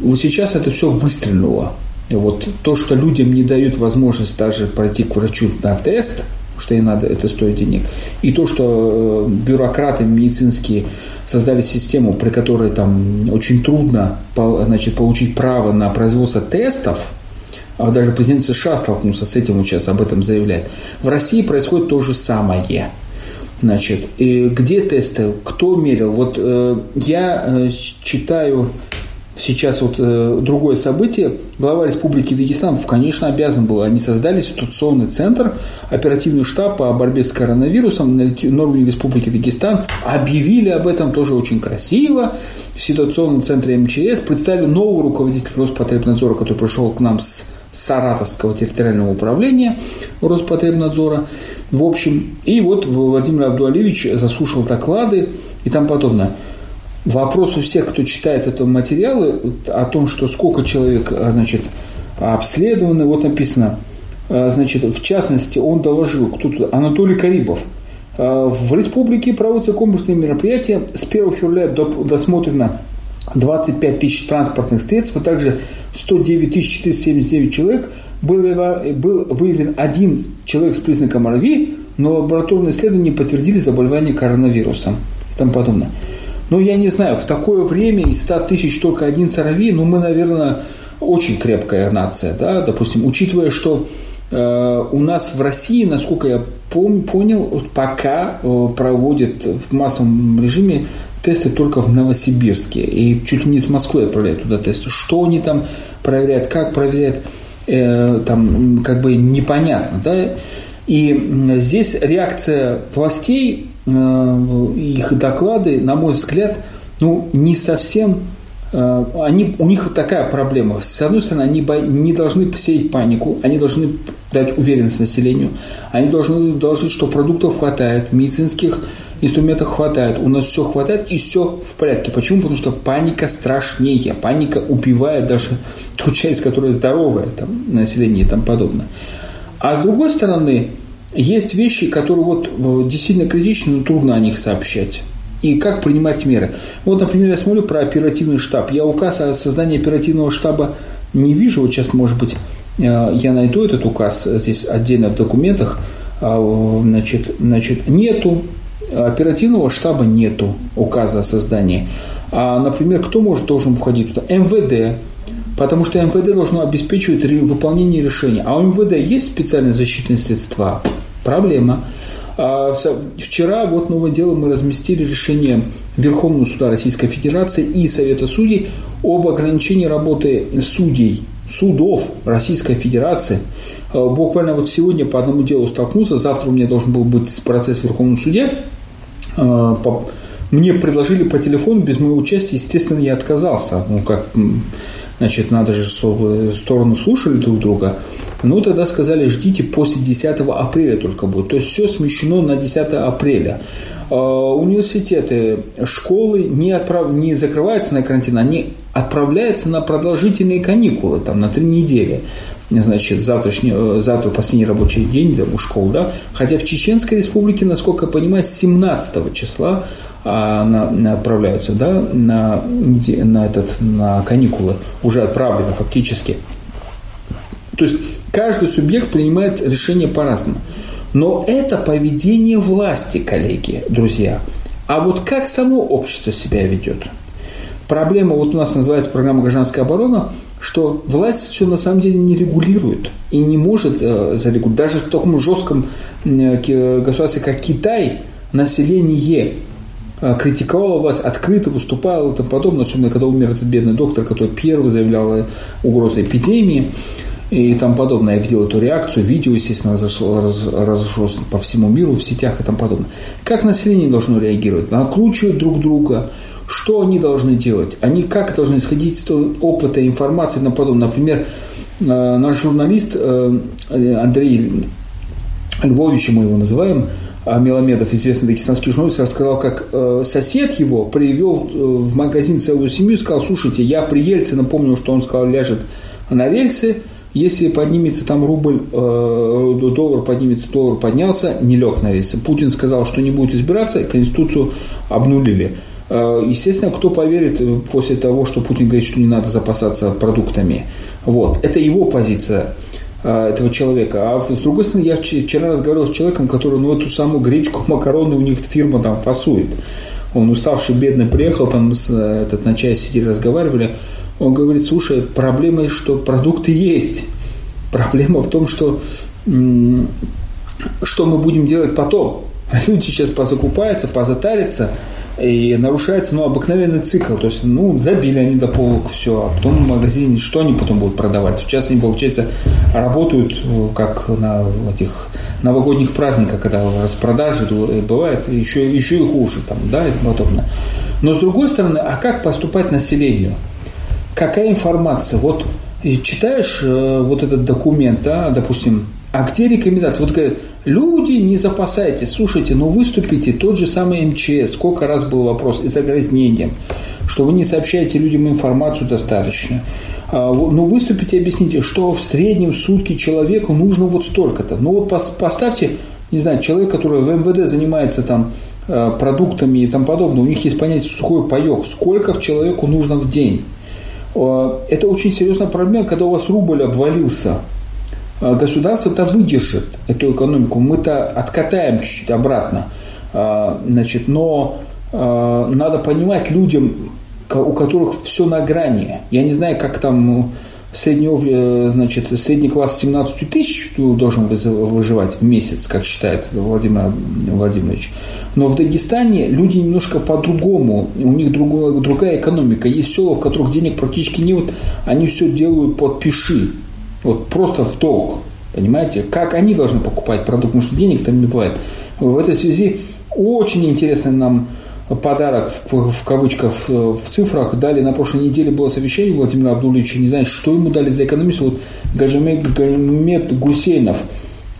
[SPEAKER 1] вот сейчас это все выстрелило. Вот то, что людям не дают возможность даже пройти к врачу на тест, что и надо, это стоит денег. И то, что э, бюрократы медицинские создали систему, при которой там очень трудно значит, получить право на производство тестов, а даже президент США столкнулся с этим, он сейчас об этом заявляет. В России происходит то же самое. Значит, где тесты, кто мерил? Вот э, я э, читаю сейчас вот э, другое событие. Глава Республики Дагестан, конечно, обязан был. Они создали ситуационный центр, оперативный штаб по борьбе с коронавирусом на уровне Республики Дагестан. Объявили об этом тоже очень красиво. В ситуационном центре МЧС представили нового руководителя Роспотребнадзора, который пришел к нам с Саратовского территориального управления Роспотребнадзора. В общем, и вот Владимир Абдуалевич заслушал доклады и там подобное. вопрос у всех, кто читает это материалы, о том, что сколько человек, а, значит, обследованы, вот написано, а, значит, в частности, он доложил, кто тут, Анатолий Карибов, в республике проводятся комплексные мероприятия. С 1 февраля досмотрено 25 тысяч транспортных средств, а также 109 479 человек. Был, был выявлен один человек с признаком ОРВИ, но лабораторные исследования подтвердили заболевание коронавирусом и тому подобное. Но я не знаю, в такое время из 100 тысяч только один СОРВИ, ну мы, наверное, очень крепкая нация, да, допустим, учитывая, что э, у нас в России, насколько я пом- понял, пока э, проводят в массовом режиме тесты только в Новосибирске. И чуть ли не с Москвы отправляют туда тесты. Что они там проверяют, как проверяют, э, там как бы непонятно. Да? И здесь реакция властей, э, их доклады, на мой взгляд, ну, не совсем э, они, у них такая проблема. С одной стороны, они не должны посеять панику, они должны дать уверенность населению, они должны доложить, что продуктов хватает, медицинских инструментов хватает, у нас все хватает и все в порядке. Почему? Потому что паника страшнее, паника убивает даже ту часть, которая здоровая, там, население и тому подобное. А с другой стороны, есть вещи, которые вот э, действительно критичны, но трудно о них сообщать. И как принимать меры. Вот, например, я смотрю про оперативный штаб. Я указ о создании оперативного штаба не вижу. Вот сейчас, может быть, э, я найду этот указ здесь отдельно в документах. А, значит, значит, нету. Оперативного штаба нету указа о создании. А, например, кто может должен входить туда? МВД, Потому что МВД должно обеспечивать выполнение решения. А у МВД есть специальные защитные средства? Проблема. А вчера вот новое дело мы разместили решение Верховного суда Российской Федерации и Совета судей об ограничении работы судей, судов Российской Федерации. А буквально вот сегодня по одному делу столкнулся, завтра у меня должен был быть процесс в Верховном суде. А, мне предложили по телефону без моего участия, естественно, я отказался. Ну, как значит, надо же, чтобы стороны слушали друг друга. Ну, тогда сказали, ждите после 10 апреля только будет. То есть, все смещено на 10 апреля. А, университеты, школы не, отправ... не закрываются на карантин, они отправляются на продолжительные каникулы, там, на три недели значит, завтрашний, э, завтра последний рабочий день у школ, да, хотя в Чеченской республике, насколько я понимаю, с 17 числа отправляются, да, на, на, этот, на каникулы, уже отправлены фактически. То есть каждый субъект принимает решение по-разному. Но это поведение власти, коллеги, друзья. А вот как само общество себя ведет? Проблема, вот у нас называется программа «Гражданская оборона», что власть все на самом деле не регулирует и не может э, зарегулировать. Даже в таком жестком э, государстве, как Китай, население э, критиковало власть, открыто выступало и тому подобное, особенно когда умер этот бедный доктор, который первый заявлял угрозу эпидемии и тому подобное. Я видел эту реакцию, видео, естественно, разошло, раз, разошлось по всему миру, в сетях и тому подобное. Как население должно реагировать? Накручивать друг друга, что они должны делать? Они как должны исходить из опыта, информации и тому подобное? Например, э, наш журналист э, Андрей Львович, мы его называем, а Меломедов, известный дагестанский журналист, рассказал, как э, сосед его привел в магазин целую семью и сказал, слушайте, я при Ельцине, напомню, что он сказал, ляжет на рельсы, если поднимется там рубль, доллар поднимется, доллар поднялся, не лег на рельсы. Путин сказал, что не будет избираться, Конституцию обнулили. Э, естественно, кто поверит э, после того, что Путин говорит, что не надо запасаться продуктами. Вот. Это его позиция э, этого человека. А с другой стороны, я вчера разговаривал с человеком, который ну, эту самую гречку, макароны у них фирма там фасует. Он уставший, бедный, приехал, там с, этот, на чай сидели, разговаривали. Он говорит, слушай, проблема, что продукты есть. Проблема в том, что что мы будем делать потом. Люди сейчас позакупаются, позатарятся, и нарушается ну, обыкновенный цикл. То есть, ну, забили они до полок все, а потом в магазине что они потом будут продавать? Сейчас они, получается, работают э, как на этих новогодних праздниках, когда распродажи э, бывает, еще, еще и хуже, там, да, и тому подобное. Но с другой стороны, а как поступать населению? Какая информация? Вот читаешь э, вот этот документ, да, допустим, А где рекомендации? Вот говорят, люди, не запасайтесь, слушайте, ну выступите, тот же самый МЧС, сколько раз был вопрос и загрязнением, что вы не сообщаете людям информацию достаточно. А, ну выступите объясните, что в среднем в сутки человеку нужно вот столько-то. Ну вот поставьте, не знаю, человек, который в МВД занимается там э, продуктами и тому подобное, у них есть понятие сухой паек, сколько человеку нужно в день. Это очень серьезная проблема, когда у вас рубль обвалился – государство-то выдержит эту экономику, мы-то откатаем чуть-чуть обратно. А, значит, но а, надо понимать людям, у которых все на грани. Я не знаю, как там ну, средний, э, значит, средний класс 17 тысяч должен выживать в месяц, как считает Владимир Владимирович. Но в Дагестане люди немножко по-другому, у них другая, другая экономика. Есть села, в которых денег практически нет, они все делают под пиши. Вот просто в долг. Понимаете? Как они должны покупать продукт, потому что денег там не бывает. В этой связи очень интересный нам подарок в, в кавычках в, в цифрах дали на прошлой неделе было совещание Владимира Абдуловича, не знаю, что ему дали за экономиста, вот Гажимед Гусейнов,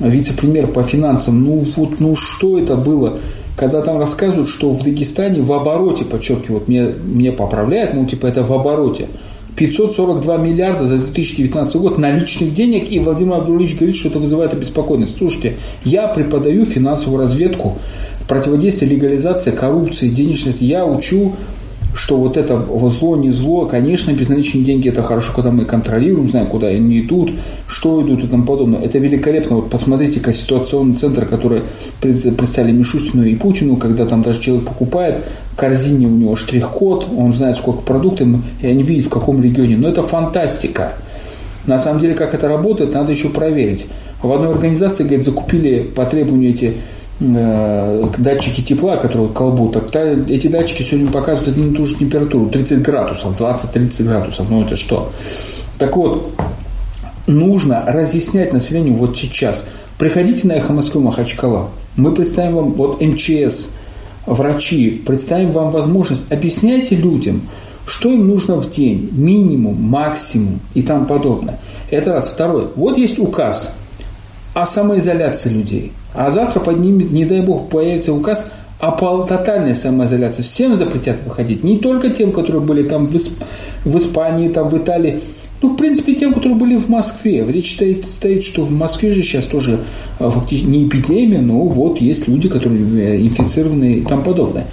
[SPEAKER 1] вице-премьер по финансам, ну вот, ну что это было, когда там рассказывают, что в Дагестане в обороте, подчеркивают, мне, мне поправляют, ну типа это в обороте, 542 миллиарда за 2019 год наличных денег, и Владимир Абдулович говорит, что это вызывает обеспокоенность. Слушайте, я преподаю финансовую разведку, противодействие легализации коррупции, денежности. Я учу что вот это зло, не зло, конечно, безналичные деньги это хорошо, когда мы контролируем, знаем, куда они идут, что идут и тому подобное. Это великолепно. Вот посмотрите-ка ситуационный центр, который представили Мишустину и Путину, когда там даже человек покупает, в корзине у него штрих-код, он знает, сколько продуктов, и они видят, в каком регионе. Но это фантастика. На самом деле, как это работает, надо еще проверить. В одной организации, говорит, закупили по требованию эти датчики тепла, которые колбут, так эти датчики сегодня показывают одну и ту же температуру, 30 градусов, 20-30 градусов, ну это что? Так вот, нужно разъяснять населению вот сейчас. Приходите на Эхо Москвы Махачкала. Мы представим вам, вот МЧС, врачи, представим вам возможность. Объясняйте людям, что им нужно в день, минимум, максимум и тому подобное. Это раз. Второе. Вот есть указ о самоизоляции людей. А завтра поднимет, не дай бог, появится указ о тотальной самоизоляции. Всем запретят выходить. Не только тем, которые были там в, Исп... в Испании, там в Италии. Ну, в принципе, тем, которые были в Москве. Речь стоит, стоит что в Москве же сейчас тоже а, фактически не эпидемия, но вот есть люди, которые э, инфицированы и тому подобное.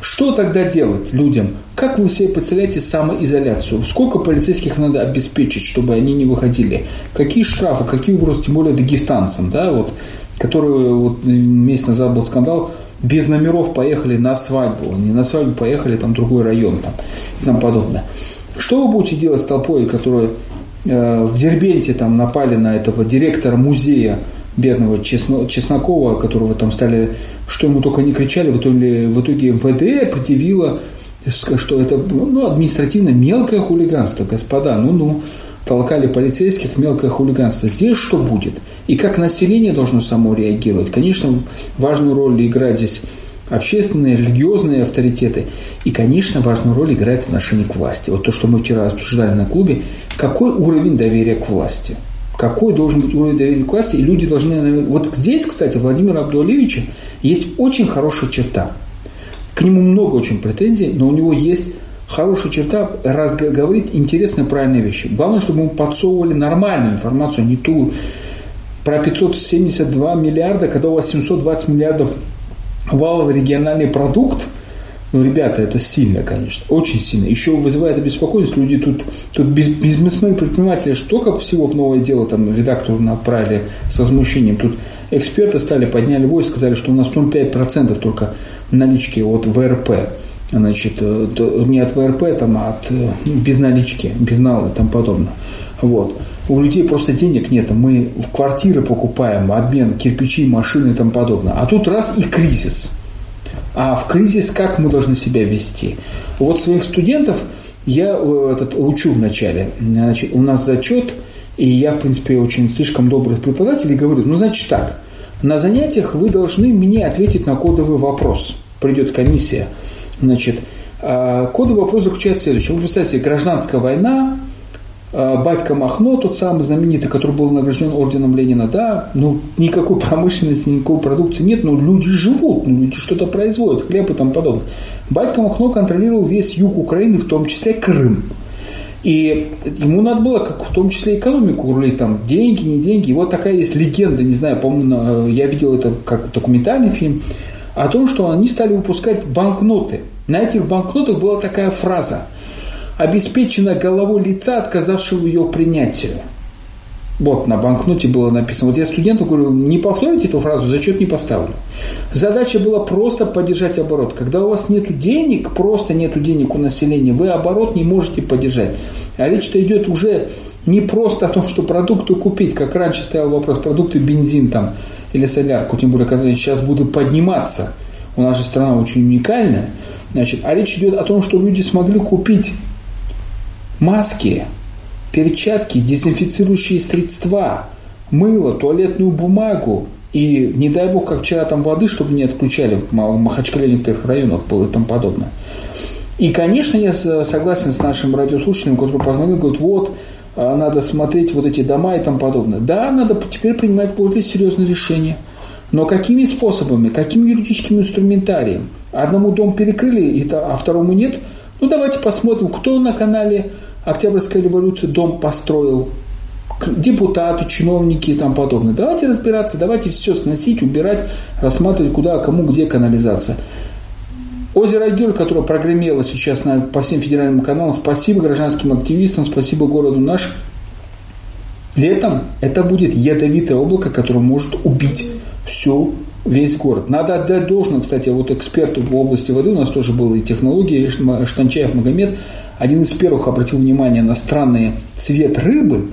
[SPEAKER 1] Что тогда делать людям? Как вы себе представляете самоизоляцию? Сколько полицейских надо обеспечить, чтобы они не выходили? Какие штрафы, какие угрозы, тем более дагестанцам, да, вот которые вот месяц назад был скандал, без номеров поехали на свадьбу, не на свадьбу поехали там другой район там, и тому подобное. Что вы будете делать с толпой, которая э, в Дербенте там напали на этого директора музея бедного Чесно, Чеснокова, которого там стали, что ему только не кричали, в итоге, в итоге МВД определило, что это ну, административно мелкое хулиганство, господа, ну-ну толкали полицейских, мелкое хулиганство. Здесь что будет? И как население должно само реагировать? Конечно, важную роль играет здесь общественные, религиозные авторитеты. И, конечно, важную роль играет отношение к власти. Вот то, что мы вчера обсуждали на клубе, какой уровень доверия к власти? Какой должен быть уровень доверия к власти? И люди должны... Вот здесь, кстати, Владимира Абдуалевича есть очень хорошая черта. К нему много очень претензий, но у него есть хорошая черта раз говорить интересные, правильные вещи. Главное, чтобы мы подсовывали нормальную информацию, а не ту про 572 миллиарда, когда у вас 720 миллиардов валовый региональный продукт, ну, ребята, это сильно, конечно, очень сильно. Еще вызывает обеспокоенность, люди тут, тут бизнесмены, предприниматели столько всего в новое дело, там, редактору направили с возмущением. Тут эксперты стали, подняли войс, сказали, что у нас 5% только налички от ВРП значит, э, не от ВРП, там, а от э, без налички, без нала и тому подобное. Вот. У людей просто денег нет, мы в квартиры покупаем, обмен кирпичи, машины и тому подобное. А тут раз и кризис. А в кризис как мы должны себя вести? Вот своих студентов я э, этот, учу вначале. Значит, у нас зачет, и я, в принципе, очень слишком добрый преподаватель, и говорю, ну, значит так, на занятиях вы должны мне ответить на кодовый вопрос. Придет комиссия – Значит, а, кодовый вопрос заключается в следующем. Вы представьте, гражданская война, а, батька Махно, тот самый знаменитый, который был награжден орденом Ленина, да, ну, никакой промышленности, никакой продукции нет, но люди живут, ну, люди что-то производят, хлеб и тому подобное. Батька Махно контролировал весь юг Украины, в том числе Крым. И ему надо было, как в том числе, экономику рулить, там, деньги, не деньги. И вот такая есть легенда, не знаю, по-моему, я видел это как документальный фильм, о том, что они стали выпускать банкноты. На этих банкнотах была такая фраза – обеспечена головой лица, отказавшего ее принятию. Вот на банкноте было написано. Вот я студенту говорю, не повторите эту фразу, зачет не поставлю. Задача была просто поддержать оборот. Когда у вас нет денег, просто нет денег у населения, вы оборот не можете поддержать. А речь-то идет уже не просто о том, что продукты купить, как раньше стоял вопрос, продукты бензин там или солярку, тем более, когда сейчас будут подниматься. У нас же страна очень уникальная. Значит, а речь идет о том, что люди смогли купить маски, перчатки, дезинфицирующие средства, мыло, туалетную бумагу. И не дай бог, как вчера там воды, чтобы не отключали в Махачкале, в некоторых районах было и тому подобное. И, конечно, я согласен с нашим радиослушателем, который позвонил, говорит, вот, надо смотреть вот эти дома и тому подобное. Да, надо теперь принимать более серьезные решения. Но какими способами, каким юридическим инструментарием? Одному дом перекрыли, а второму нет. Ну, давайте посмотрим, кто на канале Октябрьская революция дом построил, депутаты, чиновники и тому подобное. Давайте разбираться, давайте все сносить, убирать, рассматривать, куда, кому, где канализация. Озеро Гюль, которое прогремело сейчас на, по всем федеральным каналам, спасибо гражданским активистам, спасибо городу наш. Летом это будет ядовитое облако, которое может убить всю весь город. Надо отдать должное, кстати, вот эксперту в области воды, у нас тоже был и технологии, Штанчаев Магомед, один из первых обратил внимание на странный цвет рыбы,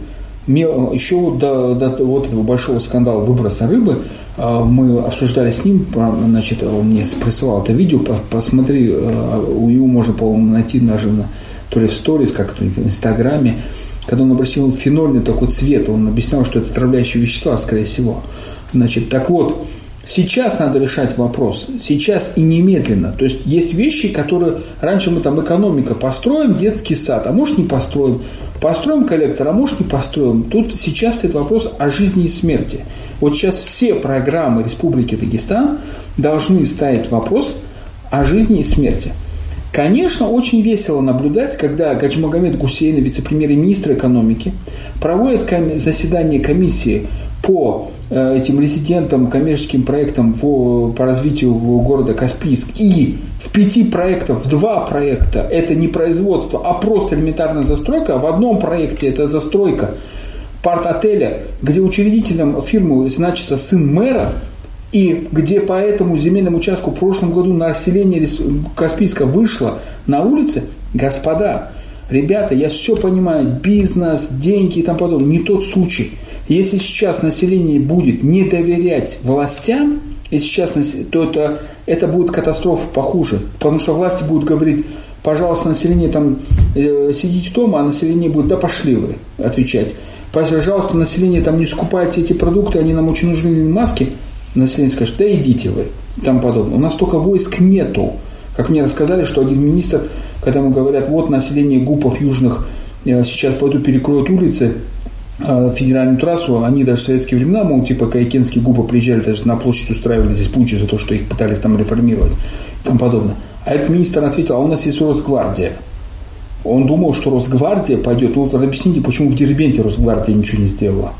[SPEAKER 1] еще до, до вот этого большого скандала выброса рыбы а, мы обсуждали с ним, значит, он мне присылал это видео, посмотри, а, у него можно, по-моему, найти даже на, то ли в сторис, как это в Инстаграме, когда он обратил фенольный такой цвет, он объяснял, что это отравляющие вещества, скорее всего. Значит, так вот, Сейчас надо решать вопрос, сейчас и немедленно. То есть есть вещи, которые раньше мы там экономика построим, детский сад, а может не построим, построим коллектор, а может не построим. Тут сейчас стоит вопрос о жизни и смерти. Вот сейчас все программы Республики Дагестан должны ставить вопрос о жизни и смерти. Конечно, очень весело наблюдать, когда Гаджимагомед Гусейн, вице-премьер и министр экономики, проводит заседание комиссии по э, этим резидентам, коммерческим проектам в, по развитию города Каспийск. И в пяти проектах, в два проекта это не производство, а просто элементарная застройка. В одном проекте это застройка парт-отеля, где учредителем фирмы значится сын мэра, и где по этому земельному участку в прошлом году население Каспийска вышло на улицы, господа, ребята, я все понимаю, бизнес, деньги и тому подобное, не тот случай. Если сейчас население будет не доверять властям, если сейчас, то это, это будет катастрофа похуже. Потому что власти будут говорить, пожалуйста, население там, э, сидите дома, а население будет, да пошли вы, отвечать. Пожалуйста, население там не скупайте эти продукты, они нам очень нужны маски. Население скажет, да идите вы, тому подобное. У нас только войск нету. Как мне рассказали, что один министр, когда ему говорят, вот население гупов южных э, сейчас пойду перекроют улицы, федеральную трассу, они даже в советские времена, мол, типа Кайкенские губы приезжали, даже на площадь устраивали здесь пучи за то, что их пытались там реформировать и тому подобное. А этот министр ответил, а у нас есть Росгвардия. Он думал, что Росгвардия пойдет. Ну вот объясните, почему в Дербенте Росгвардия ничего не сделала.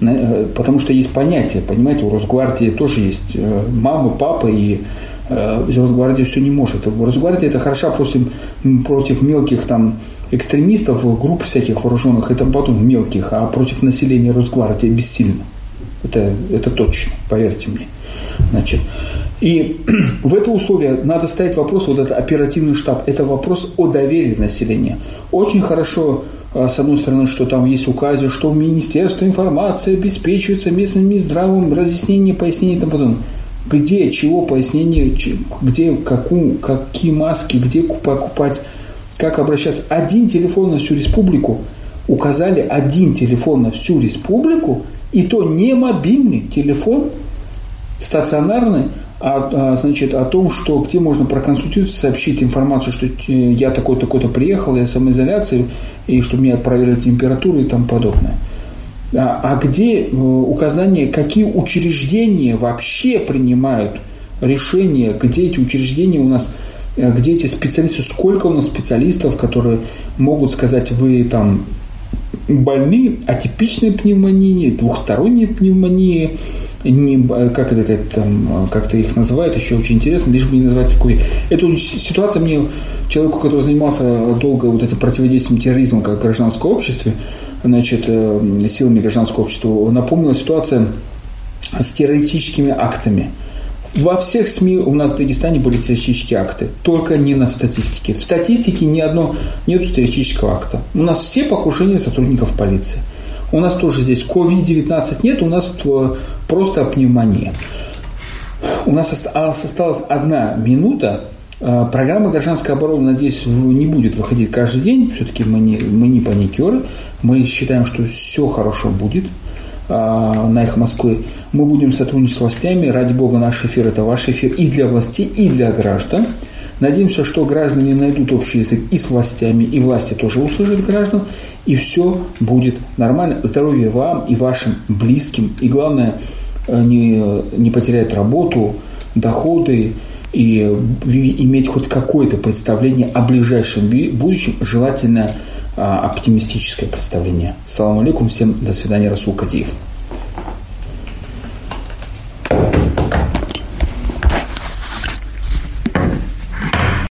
[SPEAKER 1] Э, потому что есть понятие, понимаете, у Росгвардии тоже есть э, мама, папа, и Росгвардия все не может. Росгвардия это хороша против, против мелких там экстремистов, групп всяких вооруженных и там потом мелких, а против населения Росгвардии бессильно. Это, это точно, поверьте мне. Значит, и в это условие надо ставить вопрос, вот этот оперативный штаб, это вопрос о доверии населения. Очень хорошо, а, с одной стороны, что там есть указы, что в Министерство информации обеспечивается местным здравым разъяснение, пояснение и тому подобное. Где, чего пояснение, где, какую, какие маски, где покупать как обращаться. Один телефон на всю республику. Указали один телефон на всю республику, и то не мобильный телефон. стационарный, а, а, значит, о том, что где можно проконсультироваться, сообщить информацию, что э, я такой-то, приехал, я самоизоляции, и что мне проверили температуру и тому подобное. А, а где э, указание, какие учреждения вообще принимают решения, где эти учреждения у нас, э, где эти специалисты, сколько у нас специалистов, которые могут сказать, вы там больны атипичной пневмонией, двухсторонней пневмонией, не, как это там, как-то их называют, еще очень интересно, лишь бы не назвать такой. Эту ситуацию мне, человеку, который занимался долго вот этим противодействием терроризма как в гражданском обществе, значит, э, силами гражданского общества, напомнила ситуация с террористическими актами. Во всех СМИ у нас в Дагестане были террористические акты, только не на статистике. В статистике ни одно нет террористического акта. У нас все покушения сотрудников полиции. У нас тоже здесь COVID-19 нет, у нас просто пневмония. У нас осталась одна минута. А, программа гражданской обороны, надеюсь, не будет выходить каждый день. Все-таки мы не, мы не паникеры. Мы считаем, что все хорошо будет а, на их Москвы. Мы будем сотрудничать с властями. Ради бога, наш эфир – это ваш эфир и для властей, и для граждан. Надеемся, что граждане найдут общий язык и с властями, и власти тоже услышат граждан, и все будет нормально. Здоровья вам и вашим близким. И главное, э, не, не потерять работу, доходы и иметь хоть какое-то представление о ближайшем будущем, желательно а, оптимистическое представление. Салам алейкум, всем до свидания, Расул Кадиев.